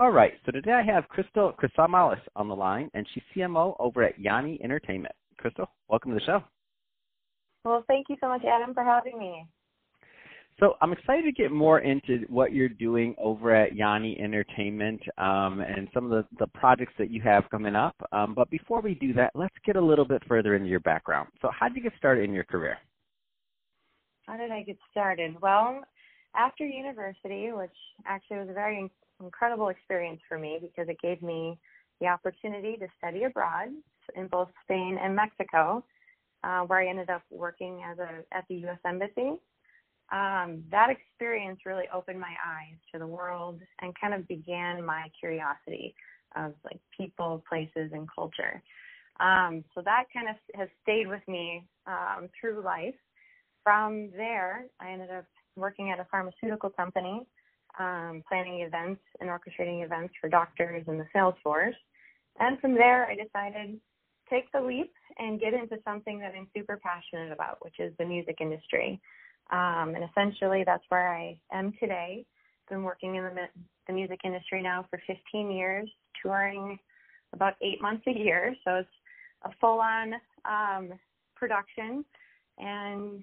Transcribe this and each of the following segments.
All right, so today I have Crystal Chrysamalis on the line, and she's CMO over at Yanni Entertainment. Crystal, welcome to the show. Well, thank you so much, Adam, for having me. So I'm excited to get more into what you're doing over at Yanni Entertainment um, and some of the, the projects that you have coming up. Um, but before we do that, let's get a little bit further into your background. So how did you get started in your career? How did I get started? Well, after university, which actually was a very incredible experience for me because it gave me the opportunity to study abroad in both Spain and Mexico, uh, where I ended up working as a at the U.S. Embassy. Um, that experience really opened my eyes to the world and kind of began my curiosity of like people, places, and culture. Um, so that kind of has stayed with me um, through life. From there, I ended up working at a pharmaceutical company um, planning events and orchestrating events for doctors and the sales force. And from there, I decided take the leap and get into something that I'm super passionate about, which is the music industry. Um, and essentially, that's where I am today. Been working in the, the music industry now for 15 years, touring about eight months a year. So it's a full-on um, production, and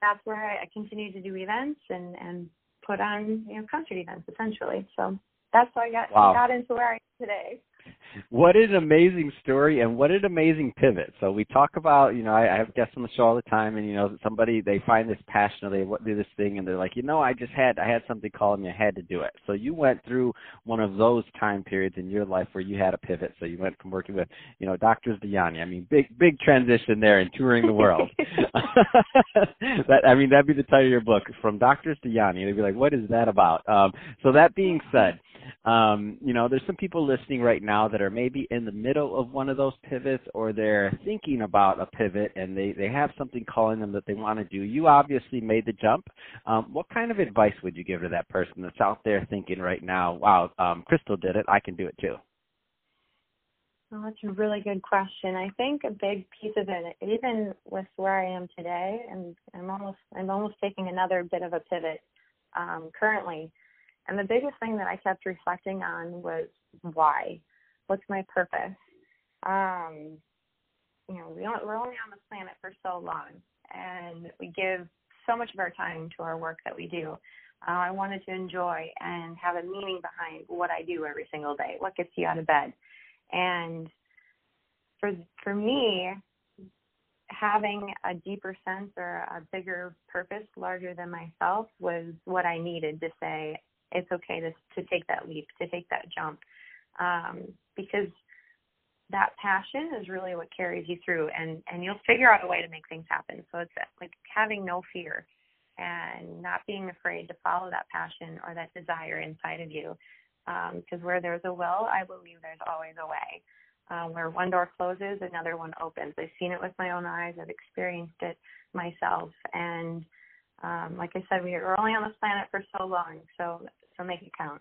that's where I, I continue to do events and and put on you know concert events essentially. So that's how I got wow. got into where I am today what an amazing story and what an amazing pivot. So we talk about, you know, I, I have guests on the show all the time, and you know, somebody they find this passion or they do this thing, and they're like, you know, I just had I had something calling me, I had to do it. So you went through one of those time periods in your life where you had a pivot. So you went from working with, you know, doctors to Yanni. I mean, big big transition there in touring the world. that I mean, that'd be the title of your book, from doctors to Yanni. They'd be like, what is that about? Um, so that being said um, you know, there's some people listening right now that are maybe in the middle of one of those pivots or they're thinking about a pivot and they, they have something calling them that they want to do. You obviously made the jump. Um, what kind of advice would you give to that person that's out there thinking right now, wow, um, Crystal did it, I can do it too? Well, that's a really good question. I think a big piece of it, even with where I am today, and I'm almost I'm almost taking another bit of a pivot um, currently and the biggest thing that I kept reflecting on was why? What's my purpose? Um, you know, we don't, we're only on the planet for so long, and we give so much of our time to our work that we do. Uh, I wanted to enjoy and have a meaning behind what I do every single day. What gets you out of bed? And for for me, having a deeper sense or a bigger purpose larger than myself was what I needed to say it's okay to to take that leap, to take that jump, um, because that passion is really what carries you through, and and you'll figure out a way to make things happen. So it's like having no fear and not being afraid to follow that passion or that desire inside of you. Because um, where there's a will, I believe there's always a way. Uh, where one door closes, another one opens. I've seen it with my own eyes. I've experienced it myself, and um, like I said, we are only on this planet for so long, so so make it count.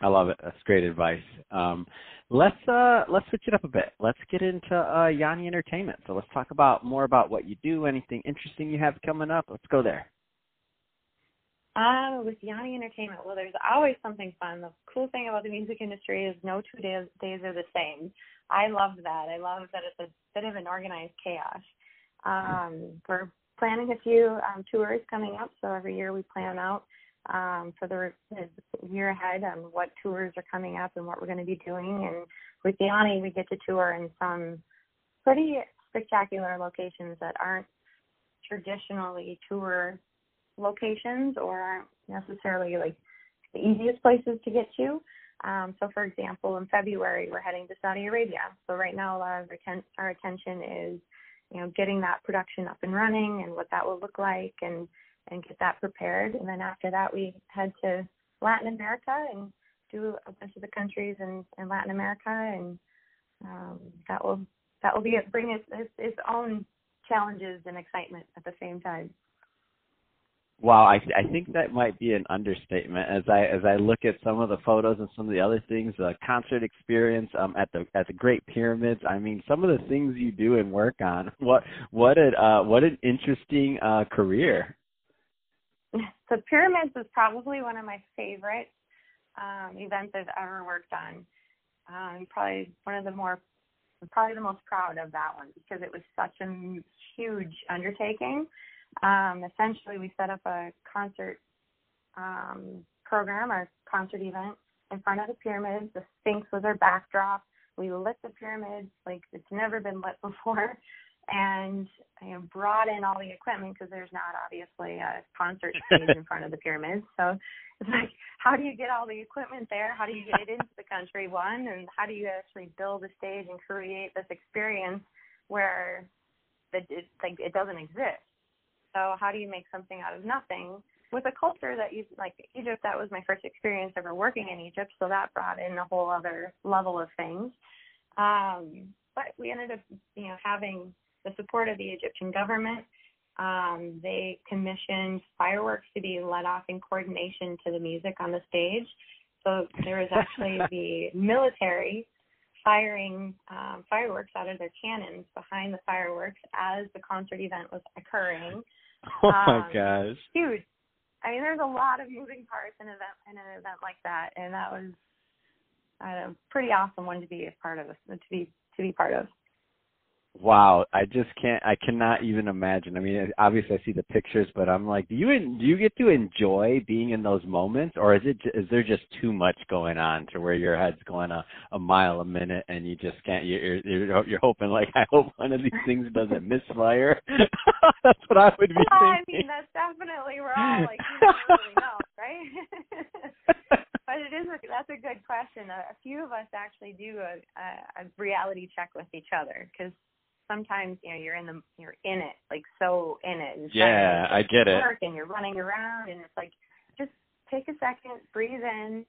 I love it. That's great advice. Um, let's uh, let's switch it up a bit. Let's get into uh, Yanni Entertainment. So let's talk about more about what you do. Anything interesting you have coming up? Let's go there. Uh, with Yanni Entertainment, well, there's always something fun. The cool thing about the music industry is no two days, days are the same. I love that. I love that it's a bit of an organized chaos. Um, we're planning a few um, tours coming up. So every year we plan out um, for the year ahead on what tours are coming up and what we're going to be doing. And with Yanni, we get to tour in some pretty spectacular locations that aren't traditionally tour locations or aren't necessarily like the easiest places to get to. Um, so, for example, in February, we're heading to Saudi Arabia. So, right now, a lot of our attention is you know, getting that production up and running and what that will look like and and get that prepared. And then after that, we head to Latin America and do a bunch of the countries in, in Latin America, and um, that will that will be it, bring its, its its own challenges and excitement at the same time. Wow, I I think that might be an understatement. As I as I look at some of the photos and some of the other things, the concert experience um at the at the Great Pyramids. I mean, some of the things you do and work on. What what an uh what an interesting uh career. The pyramids is probably one of my favorite um events I've ever worked on. Um probably one of the more probably the most proud of that one because it was such a huge undertaking um, essentially, we set up a concert um, program or concert event in front of the pyramids. The Sphinx was our backdrop. We lit the pyramids like it's never been lit before, and you know, brought in all the equipment because there's not obviously a concert stage in front of the pyramids. So it's like, how do you get all the equipment there? How do you get it into the country? One, and how do you actually build a stage and create this experience where that it like it doesn't exist? So how do you make something out of nothing? With a culture that you like Egypt, that was my first experience ever working in Egypt, so that brought in a whole other level of things. Um, but we ended up, you know, having the support of the Egyptian government. Um, they commissioned fireworks to be let off in coordination to the music on the stage. So there was actually the military firing um, fireworks out of their cannons behind the fireworks as the concert event was occurring. Oh my um, gosh. Huge. I mean, there's a lot of moving parts in an event in an event like that, and that was a pretty awesome one to be a part of. To be to be part of. Wow, I just can't. I cannot even imagine. I mean, obviously I see the pictures, but I'm like, do you do you get to enjoy being in those moments, or is it is there just too much going on to where your head's going a, a mile a minute and you just can't? You're you're, you're hoping like, I hope one of these things doesn't misfire. that's what I would be well, thinking. I mean, that's definitely we're all like, you really know, right? but it is a, that's a good question. A, a few of us actually do a, a, a reality check with each other because sometimes you know you're in the you're in it like so in it. And yeah, I get it. Work and you're running around and it's like just take a second, breathe in,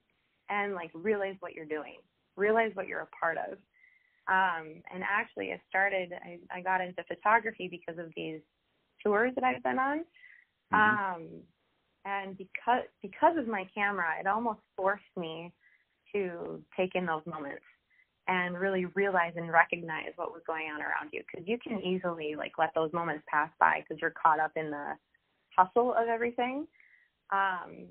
and like realize what you're doing. Realize what you're a part of. Um, and actually, it started. I, I got into photography because of these tours that I've been on. Mm-hmm. Um, and because because of my camera, it almost forced me to take in those moments and really realize and recognize what was going on around you. Because you can easily like let those moments pass by because you're caught up in the hustle of everything. Um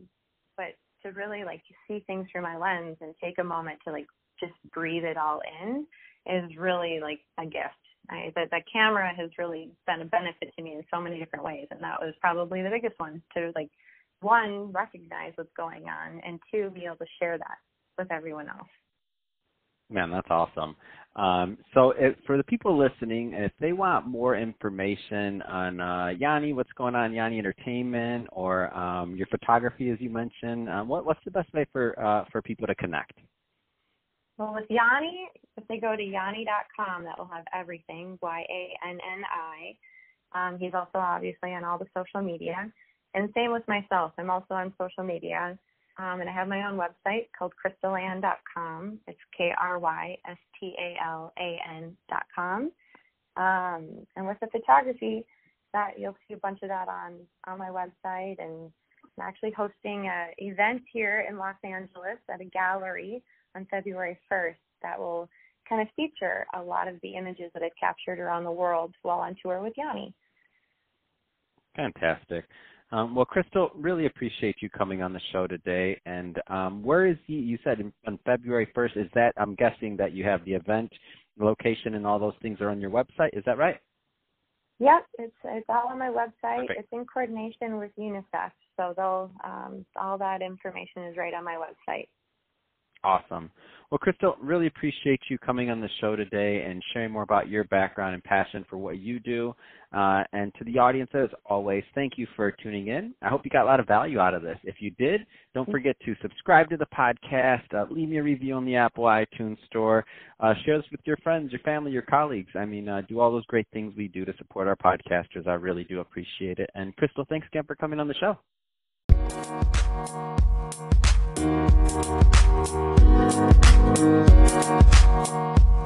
but to really like see things through my lens and take a moment to like just breathe it all in is really like a gift. I, the, the camera has really been a benefit to me in so many different ways and that was probably the biggest one to like one recognize what's going on and two be able to share that with everyone else Man, that's awesome. Um, so, if, for the people listening, if they want more information on uh, Yanni, what's going on, Yanni Entertainment, or um, your photography, as you mentioned, um, what, what's the best way for uh, for people to connect? Well, with Yanni, if they go to yanni.com, that will have everything. Y A N N I. Um, he's also obviously on all the social media, and same with myself. I'm also on social media. Um, and I have my own website called krystalan.com. It's K R Y S T A L A N.com. Um, and with the photography, that you'll see a bunch of that on on my website. And I'm actually hosting an event here in Los Angeles at a gallery on February 1st that will kind of feature a lot of the images that I've captured around the world while on tour with Yanni. Fantastic. Um, well, Crystal, really appreciate you coming on the show today. And um, where is the, you said in, on February 1st, is that, I'm guessing that you have the event location and all those things are on your website. Is that right? Yep, it's it's all on my website. Perfect. It's in coordination with UNICEF, so they'll um, all that information is right on my website. Awesome. Well, Crystal, really appreciate you coming on the show today and sharing more about your background and passion for what you do. Uh, and to the audience, as always, thank you for tuning in. I hope you got a lot of value out of this. If you did, don't mm-hmm. forget to subscribe to the podcast, uh, leave me a review on the Apple iTunes Store, uh, share this with your friends, your family, your colleagues. I mean, uh, do all those great things we do to support our podcasters. I really do appreciate it. And Crystal, thanks again for coming on the show. Thank you.